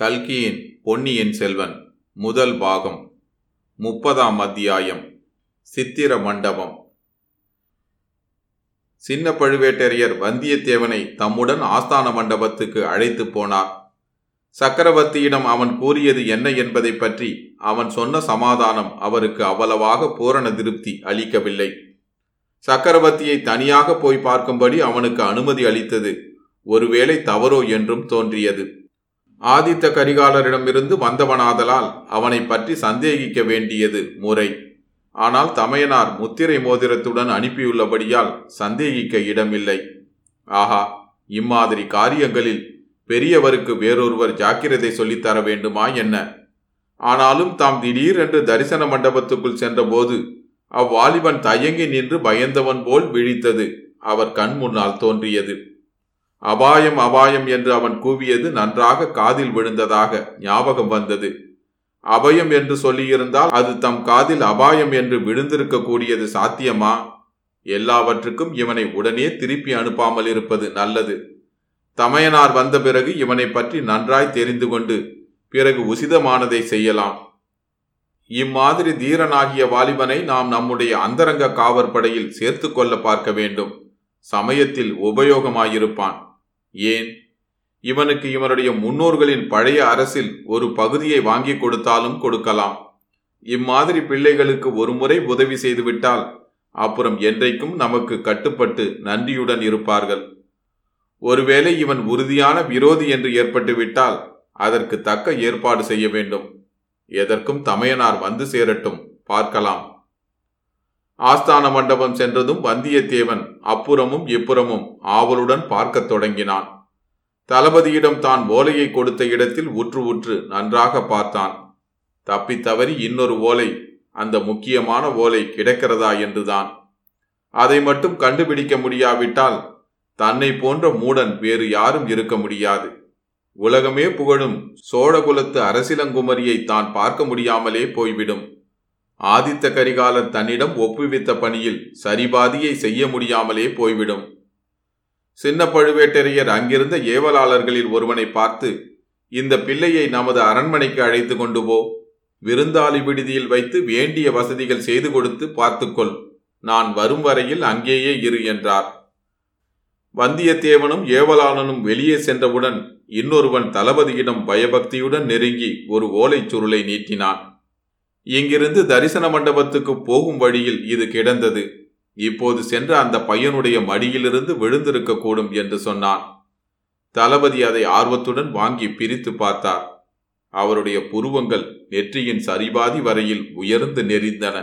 கல்கியின் பொன்னியின் செல்வன் முதல் பாகம் முப்பதாம் அத்தியாயம் சித்திர மண்டபம். சின்ன பழுவேட்டரையர் வந்தியத்தேவனை தம்முடன் ஆஸ்தான மண்டபத்துக்கு அழைத்து போனார். சக்கரவர்த்தியிடம் அவன் கூறியது என்ன என்பதை பற்றி அவன் சொன்ன சமாதானம் அவருக்கு அவ்வளவாக பூரண திருப்தி அளிக்கவில்லை. சக்கரவர்த்தியை தனியாக போய் பார்க்கும்படி அவனுக்கு அனுமதி அளித்தது ஒருவேளை தவறோ என்றும் தோன்றியது. ஆதித்த கரிகாலரிடமிருந்து வந்தவனாதலால் அவனை பற்றி சந்தேகிக்க வேண்டியது முறை. ஆனால் தமையனார் முத்திரை மோதிரத்துடன் அனுப்பியுள்ளபடியால் சந்தேகிக்க இடமில்லை. ஆஹா இம்மாதிரி காரியங்களில் பெரியவருக்கு வேறொருவர் ஜாக்கிரதை சொல்லித்தர வேண்டுமா என்ன? ஆனாலும் தாம் திடீரென்று தரிசன மண்டபத்துக்குள் சென்றபோது அவ்வாலிபன் தயங்கி நின்று பயந்தவன் போல் விழித்தது. அவர் கண் முன்னால் தோன்றியது. அபாயம் அபாயம் என்று அவன் கூவியது நன்றாக காதில் விழுந்ததாக ஞாபகம் வந்தது. அபயம் என்று சொல்லியிருந்தால் அது தம் காதில் அபாயம் என்று விழுந்திருக்க கூடியது சாத்தியமா? எல்லாவற்றுக்கும் இவனை உடனே திருப்பி அனுப்பாமல் இருப்பது நல்லது. தமையனார் வந்த பிறகு இவனை பற்றி நன்றாய் தெரிந்து கொண்டு பிறகு உசிதமானதை செய்யலாம். இம்மாதிரி தீரனாகிய வாலிபனை நாம் நம்முடைய அந்தரங்க காவற்படையில் சேர்த்து கொள்ள பார்க்க வேண்டும். சமயத்தில் உபயோகமாயிருப்பான். ஏன்? இவனுக்கு இவனுடைய முன்னோர்களின் பழைய அரசில் ஒரு பகுதியை வாங்கி கொடுத்தாலும் கொடுக்கலாம். இம்மாதிரி பிள்ளைகளுக்கு ஒரு முறை உதவி செய்துவிட்டால் அப்புறம் என்றைக்கும் நமக்கு கட்டுப்பட்டு நன்றியுடன் இருப்பார்கள். ஒருவேளை இவன் உறுதியான விரோதி என்று ஏற்பட்டுவிட்டால் அதற்கு தக்க ஏற்பாடு செய்ய வேண்டும். எதற்கும் தமையனார் வந்து சேரட்டும். பார்க்கலாம். ஆஸ்தான மண்டபம் சென்றதும் வந்தியத்தேவன் அப்புறமும் இப்புறமும் ஆவலுடன் பார்க்கத் தொடங்கினான். தளபதியிடம் தான் ஓலையை கொடுத்த இடத்தில் உற்று உற்று நன்றாக பார்த்தான். தப்பி தவறி இன்னொரு ஓலை அந்த முக்கியமான ஓலை கிடக்கிறதா என்றுதான். அதை மட்டும் கண்டுபிடிக்க முடியாவிட்டால் தன்னை போன்ற மூடன் வேறு யாரும் இருக்க முடியாது. உலகமே புகழும் சோழகுலத்து அரசிலங்குமரியை தான் பார்க்க முடியாமலே போய்விடும். ஆதித்த கரிகாலர் தன்னிடம் ஒப்புவித்த பணியில் சரிபாதியை செய்ய முடியாமலே போய்விடும். சின்ன பழுவேட்டரையர் அங்கிருந்த ஏவலாளர்களில் ஒருவனை பார்த்து இந்த பிள்ளையை நமது அரண்மனைக்கு அழைத்து கொண்டு போ. விருந்தாளி விடுதியில் வைத்து வேண்டிய வசதிகள் செய்து கொடுத்து பார்த்துக்கொள். நான் வரும் வரையில் அங்கேயே இரு என்றார். வந்தியத்தேவனும் ஏவலாளனும் வெளியே சென்றவுடன் இன்னொருவன் தளபதியிடம் பயபக்தியுடன் நெருங்கி ஒரு ஓலைச் சுருளை நீட்டினான். இங்கிருந்து தரிசன மண்டபத்துக்கு போகும் வழியில் இது கிடந்தது. இப்போது சென்ற அந்த பையனுடைய மடியிலிருந்து விழுந்திருக்கக்கூடும் என்று சொன்னான். தளபதி அதை ஆர்வத்துடன் வாங்கி பிரித்து பார்த்தார். அவருடைய புருவங்கள் நெற்றியின் சரிபாதி வரையில் உயர்ந்து நெறிந்தன.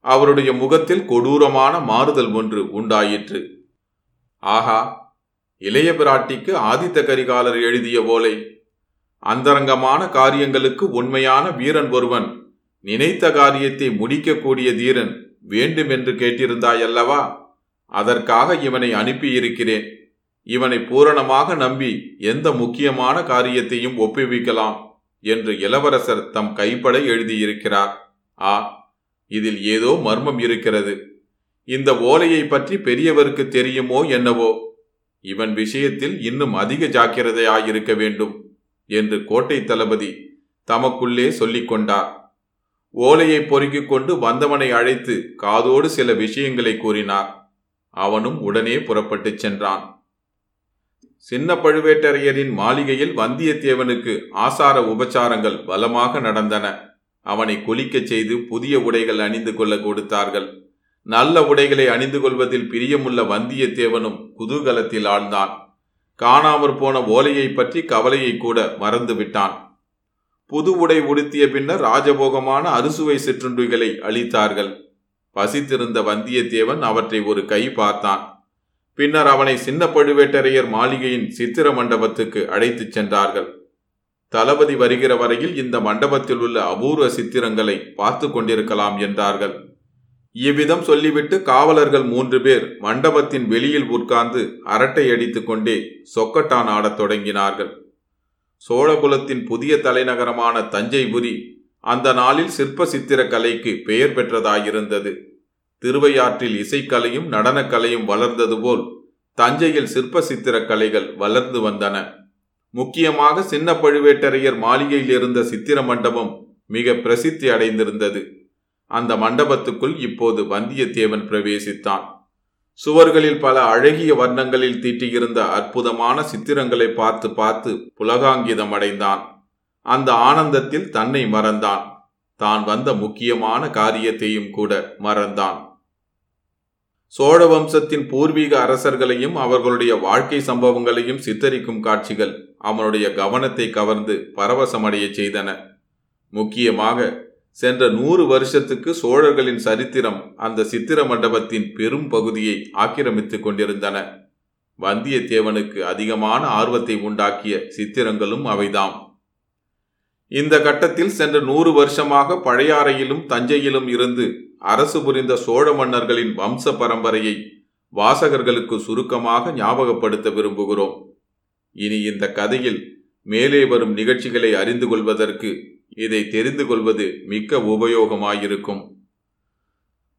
அவருடைய முகத்தில் கொடூரமான மாறுதல் ஒன்று உண்டாயிற்று. ஆஹா இளைய பிராட்டிக்கு ஆதித்த கரிகாலர் எழுதிய போலே அந்தரங்கமான காரியங்களுக்கு உண்மையான வீரன் ஒருவன் நினைத்த காரியத்தை முடிக்கக்கூடிய தீரன் வேண்டுமென்று கேட்டிருந்தாயல்லவா? அதற்காக இவனை அனுப்பியிருக்கிறேன். இவனை பூரணமாக நம்பி எந்த முக்கியமான காரியத்தையும் ஒப்புவிக்கலாம் என்று இளவரசர் தம் கைப்பட எழுதியிருக்கிறார். ஆ இதில் ஏதோ மர்மம் இருக்கிறது. இந்த ஓலையை பற்றி பெரியவருக்கு தெரியுமோ என்னவோ? இவன் விஷயத்தில் இன்னும் அதிக ஜாக்கிரதையாயிருக்க வேண்டும் என்று கோட்டை தளபதி தமக்குள்ளே சொல்லிக் கொண்டார் ஓலையை பொறுக்கிக் கொண்டு வந்தவனை அழைத்து காதோடு சில விஷயங்களை கூறினார். அவனும் உடனே புறப்பட்டுச் சென்றான். சின்ன பழுவேட்டரையரின் மாளிகையில் வந்தியத்தேவனுக்கு ஆசார உபச்சாரங்கள் பலமாக நடந்தன. அவனை குளிக்கச் செய்து புதிய உடைகள் அணிந்து கொள்ள கொடுத்தார்கள். நல்ல உடைகளை அணிந்து கொள்வதில் பிரியமுள்ள வந்தியத்தேவனும் குதூகலத்தில் ஆழ்ந்தான். காணாமற் போன ஓலையை பற்றி கவலையை கூட மறந்து விட்டான் புது உடை உடுத்திய பின்னர் ராஜபோகமான அறுசுவை சிற்றுண்டிகளை அளித்தார்கள் பசித்திருந்த வந்தியத்தேவன் அவற்றை ஒரு கை பார்த்தான். பின்னர் அவனை சின்ன பழுவேட்டரையர் மாளிகையின் சித்திர மண்டபத்துக்கு அழைத்துச் சென்றார்கள். தளபதி வருகிற வரையில் இந்த மண்டபத்தில் உள்ள அபூர்வ சித்திரங்களை பார்த்து கொண்டிருக்கலாம் என்றார்கள். இவ்விதம் சொல்லிவிட்டு காவலர்கள் மூன்று பேர் மண்டபத்தின் வெளியில் உட்கார்ந்து அரட்டை அடித்துக்கொண்டே சொக்கட்டான் ஆடத் தொடங்கினார்கள். சோழகுலத்தின் புதிய தலைநகரமான தஞ்சைபுரி அந்த நாளில் சிற்ப சித்திர கலைக்கு பெயர் பெற்றதாயிருந்தது. திருவையாற்றில் இசைக்கலையும் நடனக்கலையும் வளர்ந்தது போல் தஞ்சையில் சிற்ப சித்திர கலைகள் வளர்ந்து வந்தன. முக்கியமாக சின்ன பழுவேட்டரையர் மாளிகையில் இருந்த சித்திர மண்டபம் மிக பிரசித்தி அடைந்திருந்தது. அந்த மண்டபத்துக்குள் இப்போது வந்தியத்தேவன் பிரவேசித்தான். சுவர்களில் பல அழகிய வர்ணங்களில் தீட்டியிருந்த அற்புதமான சித்திரங்களை பார்த்து பார்த்து புலகாங்கிதம் அடைந்தான். அந்த ஆனந்தத்தில் தன்னை மறந்தான். தான் வந்த முக்கியமான காரியத்தையும் கூட மறந்தான். சோழ வம்சத்தின் பூர்வீக அரசர்களையும் அவர்களுடைய வாழ்க்கை சம்பவங்களையும் சித்தரிக்கும் காட்சிகள் அவனுடைய கவனத்தை கவர்ந்து பரவசமடைய செய்தன. முக்கியமாக சென்ற நூறு வருஷத்துக்கு சோழர்களின் சரித்திரம் அந்த சித்திர மண்டபத்தின் பெரும் பகுதியை ஆக்கிரமித்துக் கொண்டிருந்தன. வந்தியத்தேவனுக்கு அதிகமான ஆர்வத்தை உண்டாக்கிய சித்திரங்களும் அவைதாம். இந்த கட்டத்தில் சென்ற நூறு வருஷமாக பழையாறையிலும் தஞ்சையிலும் இருந்து அரசு புரிந்த சோழ மன்னர்களின் வம்ச பரம்பரையை வாசகர்களுக்கு சுருக்கமாக ஞாபகப்படுத்த விரும்புகிறோம். இனி இந்த கதையில் மேலே வரும் நிகழ்ச்சிகளை அறிந்து கொள்வதற்கு இதை தெரிந்து கொள்வது மிக்க உபயோகமாயிருக்கும்.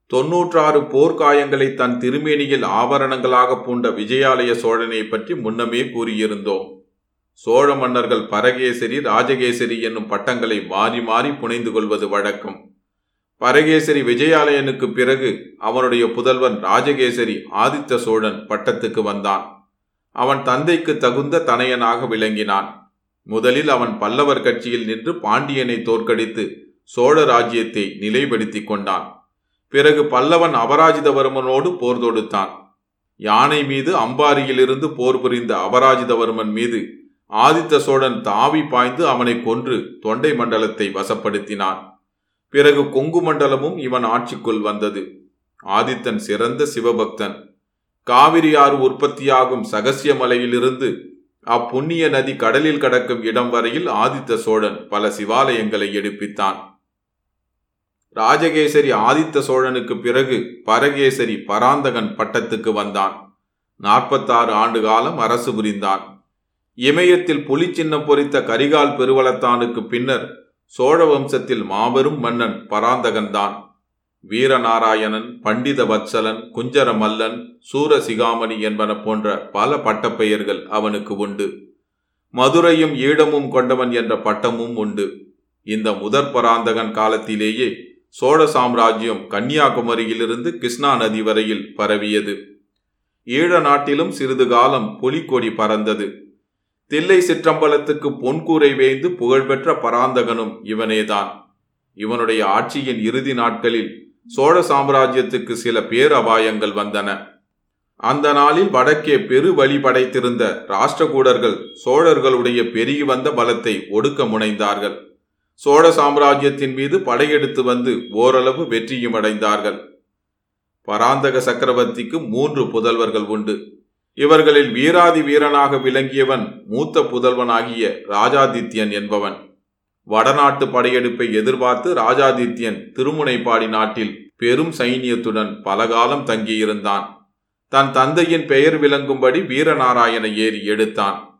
தொன்னூற்றாறு போர்க்காயங்களை தன் திருமேனியில் ஆபரணங்களாக பூண்ட விஜயாலய சோழனை பற்றி முன்னமே கூறியிருந்தோம். சோழ மன்னர்கள் பரகேசரி ராஜகேசரி என்னும் பட்டங்களை மாறி மாறி புனைந்து கொள்வது வழக்கம். பரகேசரி விஜயாலயனுக்கு பிறகு அவனுடைய புதல்வன் ராஜகேசரி ஆதித்த சோழன் பட்டத்துக்கு வந்தான். அவன் தந்தைக்கு தகுந்த தனையனாக விளங்கினான். முதலில் அவன் பல்லவர் கட்சியில் நின்று பாண்டியனை தோற்கடித்து சோழ ராஜ்யத்தை நிலைப்படுத்திக் கொண்டான். பிறகு பல்லவன் அபராஜிதவர்மனோடு போர் தொடுத்தான். யானை மீது அம்பாரியிலிருந்து போர் புரிந்த அபராஜிதவர்மன் மீது ஆதித்த சோழன் தாவி பாய்ந்து அவனை கொன்று தொண்டை மண்டலத்தை வசப்படுத்தினான். பிறகு கொங்கு மண்டலமும் இவன் ஆட்சிக்குள் வந்தது. ஆதித்தன் சிறந்த சிவபக்தன். காவிரியாறு உற்பத்தியாகும் சகசிய மலையிலிருந்து அப்புண்ணிய நதி கடலில் கடக்கும் இடம் வரையில் ஆதித்த சோழன் பல சிவாலயங்களை எடுப்பித்தான். ராஜகேசரி ஆதித்த சோழனுக்கு பிறகு பரகேசரி பராந்தகன் பட்டத்துக்கு வந்தான். நாற்பத்தாறு ஆண்டு காலம் அரசு புரிந்தான். இமயத்தில் புலி சின்னம் பொறித்த கரிகால் பெருவளத்தானுக்கு பின்னர் சோழ வம்சத்தில் மாபெரும் மன்னன் பராந்தகன்தான். வீரநாராயணன் பண்டித வத்சலன் குஞ்சர மல்லன் சூரசிகாமணி என்பன போன்ற பல பட்டப்பெயர்கள் அவனுக்கு உண்டு. மதுரையும் ஈழமும் கொண்டவன் என்ற பட்டமும் உண்டு. இந்த முதற் பராந்தகன் காலத்திலேயே சோழ சாம்ராஜ்யம் கன்னியாகுமரியிலிருந்து கிருஷ்ணா நதி வரையில் பரவியது. ஈழ நாட்டிலும் சிறிது காலம் புலிக்கொடி பறந்தது. தில்லை சிற்றம்பலத்துக்கு பொன்கூரை வேய்ந்து புகழ்பெற்ற பராந்தகனும் இவனேதான். இவனுடைய ஆட்சியின் இறுதி நாட்களில் சோழ சாம்ராஜ்யத்துக்கு சில பேரபாயங்கள் வந்தன. அந்த நாளில் வடக்கே பெரு வழி படைத்திருந்த ராஷ்டிரகூடர்கள் சோழர்களுடைய பெருகி வந்த பலத்தை ஒடுக்க முனைந்தார்கள். சோழ சாம்ராஜ்யத்தின் மீது படையெடுத்து வந்து ஓரளவு வெற்றியும் அடைந்தார்கள். பராந்தக சக்கரவர்த்திக்கு மூன்று புதல்வர்கள் உண்டு. இவர்களில் வீராதி வீரனாக விளங்கியவன் மூத்த புதல்வனாகிய ராஜாதித்யன் என்பவன். வடநாட்டு படையெடுப்பை எதிர்பார்த்து ராஜாதித்யன் திருமுனைப்பாடி நாட்டில் பெரும் சைனியத்துடன் பலகாலம் தங்கியிருந்தான். தன் தந்தையின் பெயர் விளங்கும்படி வீரநாராயண ஏறி எடுத்தான்.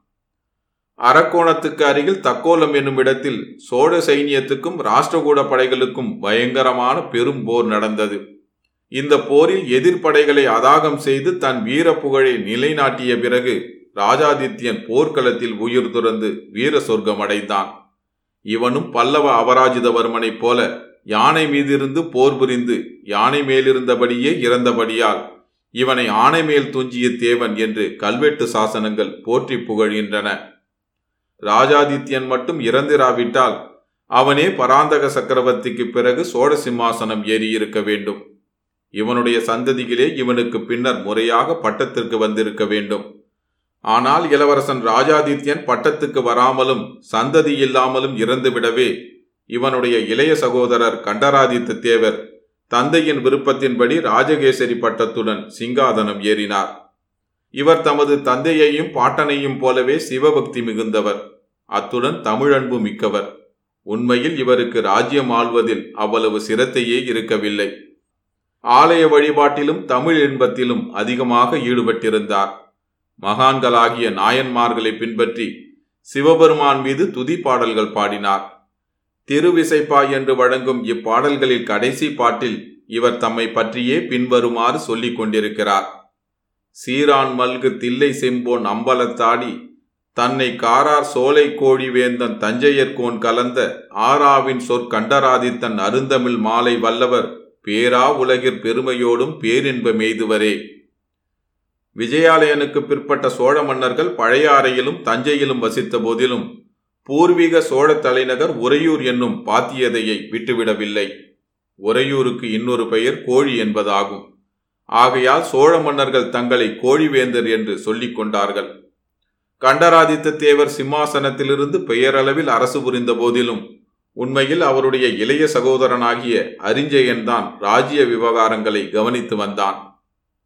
அரக்கோணத்துக்கு அருகில் தக்கோலம் என்னும் இடத்தில் சோழ சைனியத்துக்கும் ராஷ்டிரகூட படைகளுக்கும் பயங்கரமான பெரும் போர் நடந்தது. இந்த போரில் எதிர்ப்படைகளை அதாகம் செய்து தன் வீர புகழை நிலைநாட்டிய பிறகு ராஜாதித்யன் போர்க்களத்தில் உயிர் துறந்து வீர சொர்க்கம் அடைந்தான் இவனும் பல்லவ அபராஜிதவர்மனைப் போல யானை மீதிருந்து போர் புரிந்து யானை மேலிருந்தபடியே இறந்தபடியால் இவனை ஆணை மேல் துஞ்சிய தேவன் என்று கல்வெட்டு சாசனங்கள் போற்றி புகழ்கின்றன. ராஜாதித்யன் மட்டும் இறந்திராவிட்டால் அவனே பராந்தக சக்கரவர்த்திக்கு பிறகு சோழ சிம்மாசனம் ஏறியிருக்க வேண்டும். இவனுடைய சந்ததிகளே இவனுக்கு பின்னர் முறையாக பட்டத்திற்கு வந்திருக்க வேண்டும். ஆனால் இளவரசன் ராஜாதித்யன் பட்டத்துக்கு வராமலும் சந்ததி இல்லாமலும் இறந்துவிடவே இவனுடைய இளைய சகோதரர் கண்டராதித்த தேவர் தந்தையின் விருப்பத்தின்படி ராஜகேசரி பட்டத்துடன் சிங்காதனம் ஏறினார். இவர் தமது தந்தையையும் பாட்டனையும் போலவே சிவபக்தி மிகுந்தவர். அத்துடன் தமிழன்பு மிக்கவர். உண்மையில் இவருக்கு ராஜ்யம் ஆள்வதில் அவ்வளவு சிரத்தையே இருக்கவில்லை. ஆலய வழிபாட்டிலும் தமிழ் இன்பத்திலும் அதிகமாக ஈடுபட்டிருந்தார். மகான்களாகிய நாயன்மார்களை பின்பற்றி சிவபெருமான் மீது துதி பாடல்கள் பாடினார். திருவிசைப்பா என்று வழங்கும் இப்பாடல்களில் கடைசி பாட்டில் இவர் தம்மை பற்றியே பின்வருமாறு சொல்லிக் கொண்டிருக்கிறார். சீரான் மல்கு தில்லை செம்போன் அம்பலத்தாடி தன்னை காரார் சோலை கோழி வேந்தன் தஞ்சையர்கோன் கலந்த ஆராவின் சொற்கண்டராதித்தன் அருந்தமிழ் மாலை வல்லவர் பேரா உலகிற் பெருமையோடும் பேரின்ப மெய்துவரே. விஜயாலயனுக்கு பிற்பட்ட சோழ மன்னர்கள் பழையாறையிலும் தஞ்சையிலும் வசித்த போதிலும் பூர்வீக சோழ தலைநகர் உறையூர் என்னும் பாத்தியதையை விட்டுவிடவில்லை. உறையூருக்கு இன்னொரு பெயர் கோழி என்பதாகும். ஆகையால் சோழ மன்னர்கள் தங்களை கோழிவேந்தர் என்று சொல்லிக் கொண்டார்கள். கண்டராதித்த தேவர் சிம்மாசனத்திலிருந்து பெயரளவில் அரசு புரிந்த போதிலும் உண்மையில் அவருடைய இளைய சகோதரனாகிய அறிஞ்சயன்தான் ராஜ்ய விவகாரங்களை கவனித்து வந்தான்.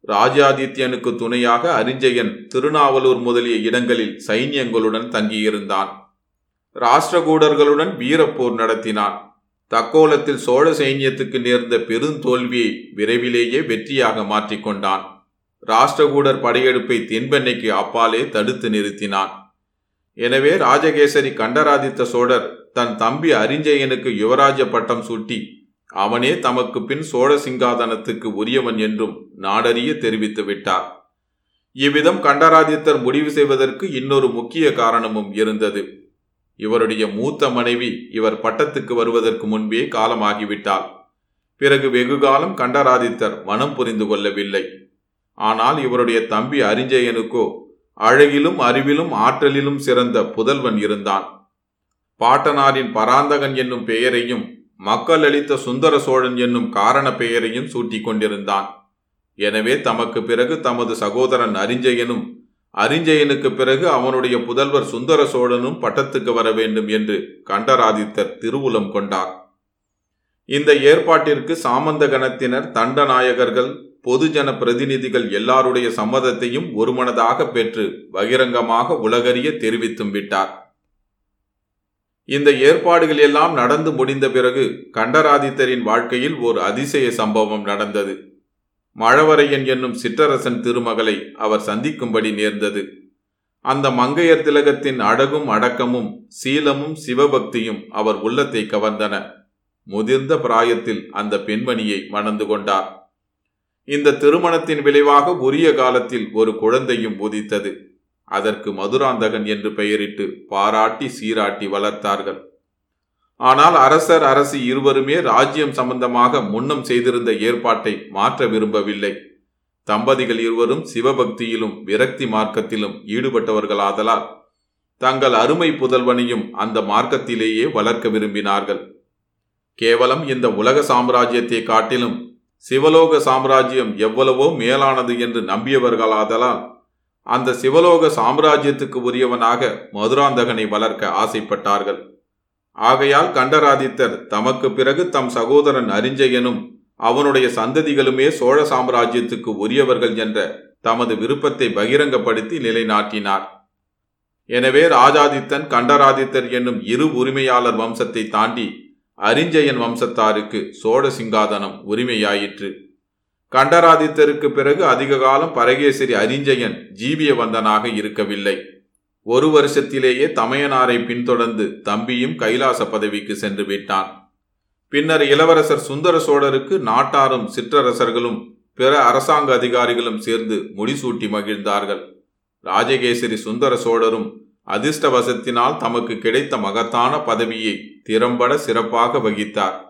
ராஜாதித்யனுக்கு துணையாக அரிஞ்சயன் திருநாவலூர் முதலிய இடங்களில் சைன்யங்களுடன் தங்கியிருந்தான். ராஷ்டிரகூடர்களுடன் வீரப்போர் நடத்தினான். தக்கோலத்தில் சோழ சைன்யத்துக்கு நேர்ந்த பெருந்தோல்வியை விரைவிலேயே வெற்றியாக மாற்றிக்கொண்டான் ராஷ்டிரகூடர் படையெடுப்பை தென்பெண்ணைக்கு அப்பாலே தடுத்து நிறுத்தினான். எனவே ராஜகேசரி கண்டராதித்த சோழர் தன் தம்பி அரிஞ்சயனுக்கு யுவராஜ பட்டம் சூட்டி அவனே தமக்கு பின் சோழ சிங்காதனத்துக்கு உரியவன் என்றும் நாடறிய தெரிவித்து விட்டார். இவ்விதம் கண்டராதித்தர் முடிவு செய்வதற்கு இன்னொரு முக்கிய காரணமும் இருந்தது. இவருடைய மூத்த மனைவி இவர் பட்டத்துக்கு வருவதற்கு முன்பே காலமாகிவிட்டாள். பிறகு வெகுகாலம் கண்டராதித்தர் மனம் புரிந்து கொள்ளவில்லை. ஆனால் இவருடைய தம்பி அரிஞ்சயனுக்கோ அழகிலும் அறிவிலும் ஆற்றலிலும் சிறந்த புதல்வன் இருந்தான். பாட்டனாரின் பராந்தகன் என்னும் பெயரையும் மக்கள் அளித்த சுந்தர சோழன் என்னும் காரண பெயரையும் சூட்டிக் கொண்டிருந்தான். எனவே தமக்கு பிறகு தமது சகோதரன் அரிஞ்சயனும் அரிஞ்சயனுக்கு பிறகு அவனுடைய புதல்வர் சுந்தர சோழனும் பட்டத்துக்கு வர வேண்டும் என்று கண்டராதித்தர் திருவுலம் கொண்டார். இந்த ஏற்பாட்டிற்கு சாமந்த கணத்தினர் தண்டநாயகர்கள் பொதுஜன பிரதிநிதிகள் எல்லாருடைய சம்மதத்தையும் ஒருமனதாக பெற்று பகிரங்கமாக உலகறிய தெரிவித்தும் விட்டார். இந்த ஏற்பாடுகள் எல்லாம் நடந்து முடிந்த பிறகு கண்டராதித்தரின் வாழ்க்கையில் ஒரு அதிசய சம்பவம் நடந்தது. மழவரையன் என்னும் சிற்றரசன் திருமகளை அவர் சந்திக்கும்படி நேர்ந்தது. அந்த மங்கையர் திலகத்தின் அடகும் அடக்கமும் சீலமும் சிவபக்தியும் அவர் உள்ளத்தை கவர்ந்தன. முதிர்ந்த பிராயத்தில் அந்த பெண்மணியை மணந்து கொண்டார். இந்த திருமணத்தின் விளைவாக உரிய காலத்தில் ஒரு குழந்தையும் உதித்தது. அதற்கு மதுராந்தகன் என்று பெயரிட்டு பாராட்டி சீராட்டி வளர்த்தார்கள். ஆனால் அரசர் அரசி இருவருமே ராஜ்யம் சம்பந்தமாக முன்னம் செய்திருந்த ஏற்பாட்டை மாற்ற விரும்பவில்லை. தம்பதிகள் இருவரும் சிவபக்தியிலும் விரக்தி மார்க்கத்திலும் ஈடுபட்டவர்களாதலால் தங்கள் அருமை புதல்வனையும் அந்த மார்க்கத்திலேயே வளர்க்க விரும்பினார்கள். கேவலம் இந்த உலக சாம்ராஜ்யத்தை காட்டிலும் சிவலோக சாம்ராஜ்யம் எவ்வளவோ மேலானது என்று நம்பியவர்களாதலால் அந்த சிவலோக சாம்ராஜ்யத்துக்கு உரியவனாக மதுராந்தகனை வளர்க்க ஆசைப்பட்டார்கள். ஆகையால் கண்டராதித்தர் தமக்கு பிறகு தம் சகோதரன் அரிஞ்சயனும் அவனுடைய சந்ததிகளுமே சோழ சாம்ராஜ்யத்துக்கு உரியவர்கள் என்ற தமது விருப்பத்தை பகிரங்கப்படுத்தி நிலைநாட்டினார். எனவே ராஜாதித்தன் கண்டராதித்தர் என்னும் இரு உரிமையாளர் வம்சத்தை தாண்டி அரிஞ்சயன் வம்சத்தாருக்கு சோழ சிங்காதனம் உரிமையாயிற்று. கண்டராதித்தருக்கு பிறகு அதிக காலம் பரகேசரி அரிஞ்சயன் ஜீவியவந்தனாக இருக்கவில்லை. ஒரு வருஷத்திலேயே தமையனாரை பின்தொடர்ந்து தம்பியும் கைலாச பதவிக்கு சென்று விட்டான். பின்னர் இளவரசர் சுந்தர சோழருக்கு நாட்டாரும் சிற்றரசர்களும் பிற அரசாங்க அதிகாரிகளும் சேர்ந்து முடிசூட்டி மகிழ்ந்தார்கள். ராஜகேசரி சுந்தர சோழரும் அதிர்ஷ்டவசத்தினால் தமக்கு கிடைத்த மகத்தான பதவியை திறம்பட சிறப்பாக வகித்தார்.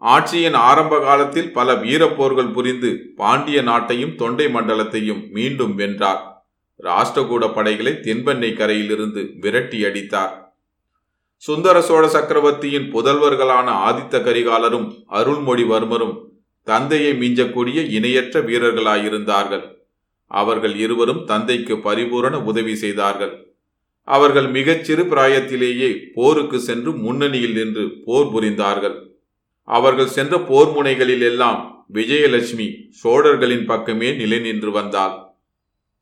ஆட்சியின் ஆரம்ப காலத்தில் பல வீரப்போர்கள் புரிந்து பாண்டிய நாட்டையும் தொண்டை மண்டலத்தையும் மீண்டும் வென்றார். ராஷ்டிரகூட படைகளை தென்பெண்ணை கரையிலிருந்து விரட்டி அடித்தார். சுந்தர சோழ சக்கரவர்த்தியின் புதல்வர்களான ஆதித்த கரிகாலரும் அருள்மொழிவர்மரும் தந்தையை மிஞ்சக்கூடிய இணையற்ற வீரர்களாயிருந்தார்கள். அவர்கள் இருவரும் தந்தைக்கு பரிபூரண உதவி செய்தார்கள். அவர்கள் மிகச்சிறு பிராயத்திலேயே போருக்கு சென்று முன்னணியில் நின்று போர் புரிந்தார்கள். அவர்கள் சென்ற போர் முனைகளில் எல்லாம் விஜயலட்சுமி சோழர்களின் பக்கமே நிலை நின்று வந்தாள்.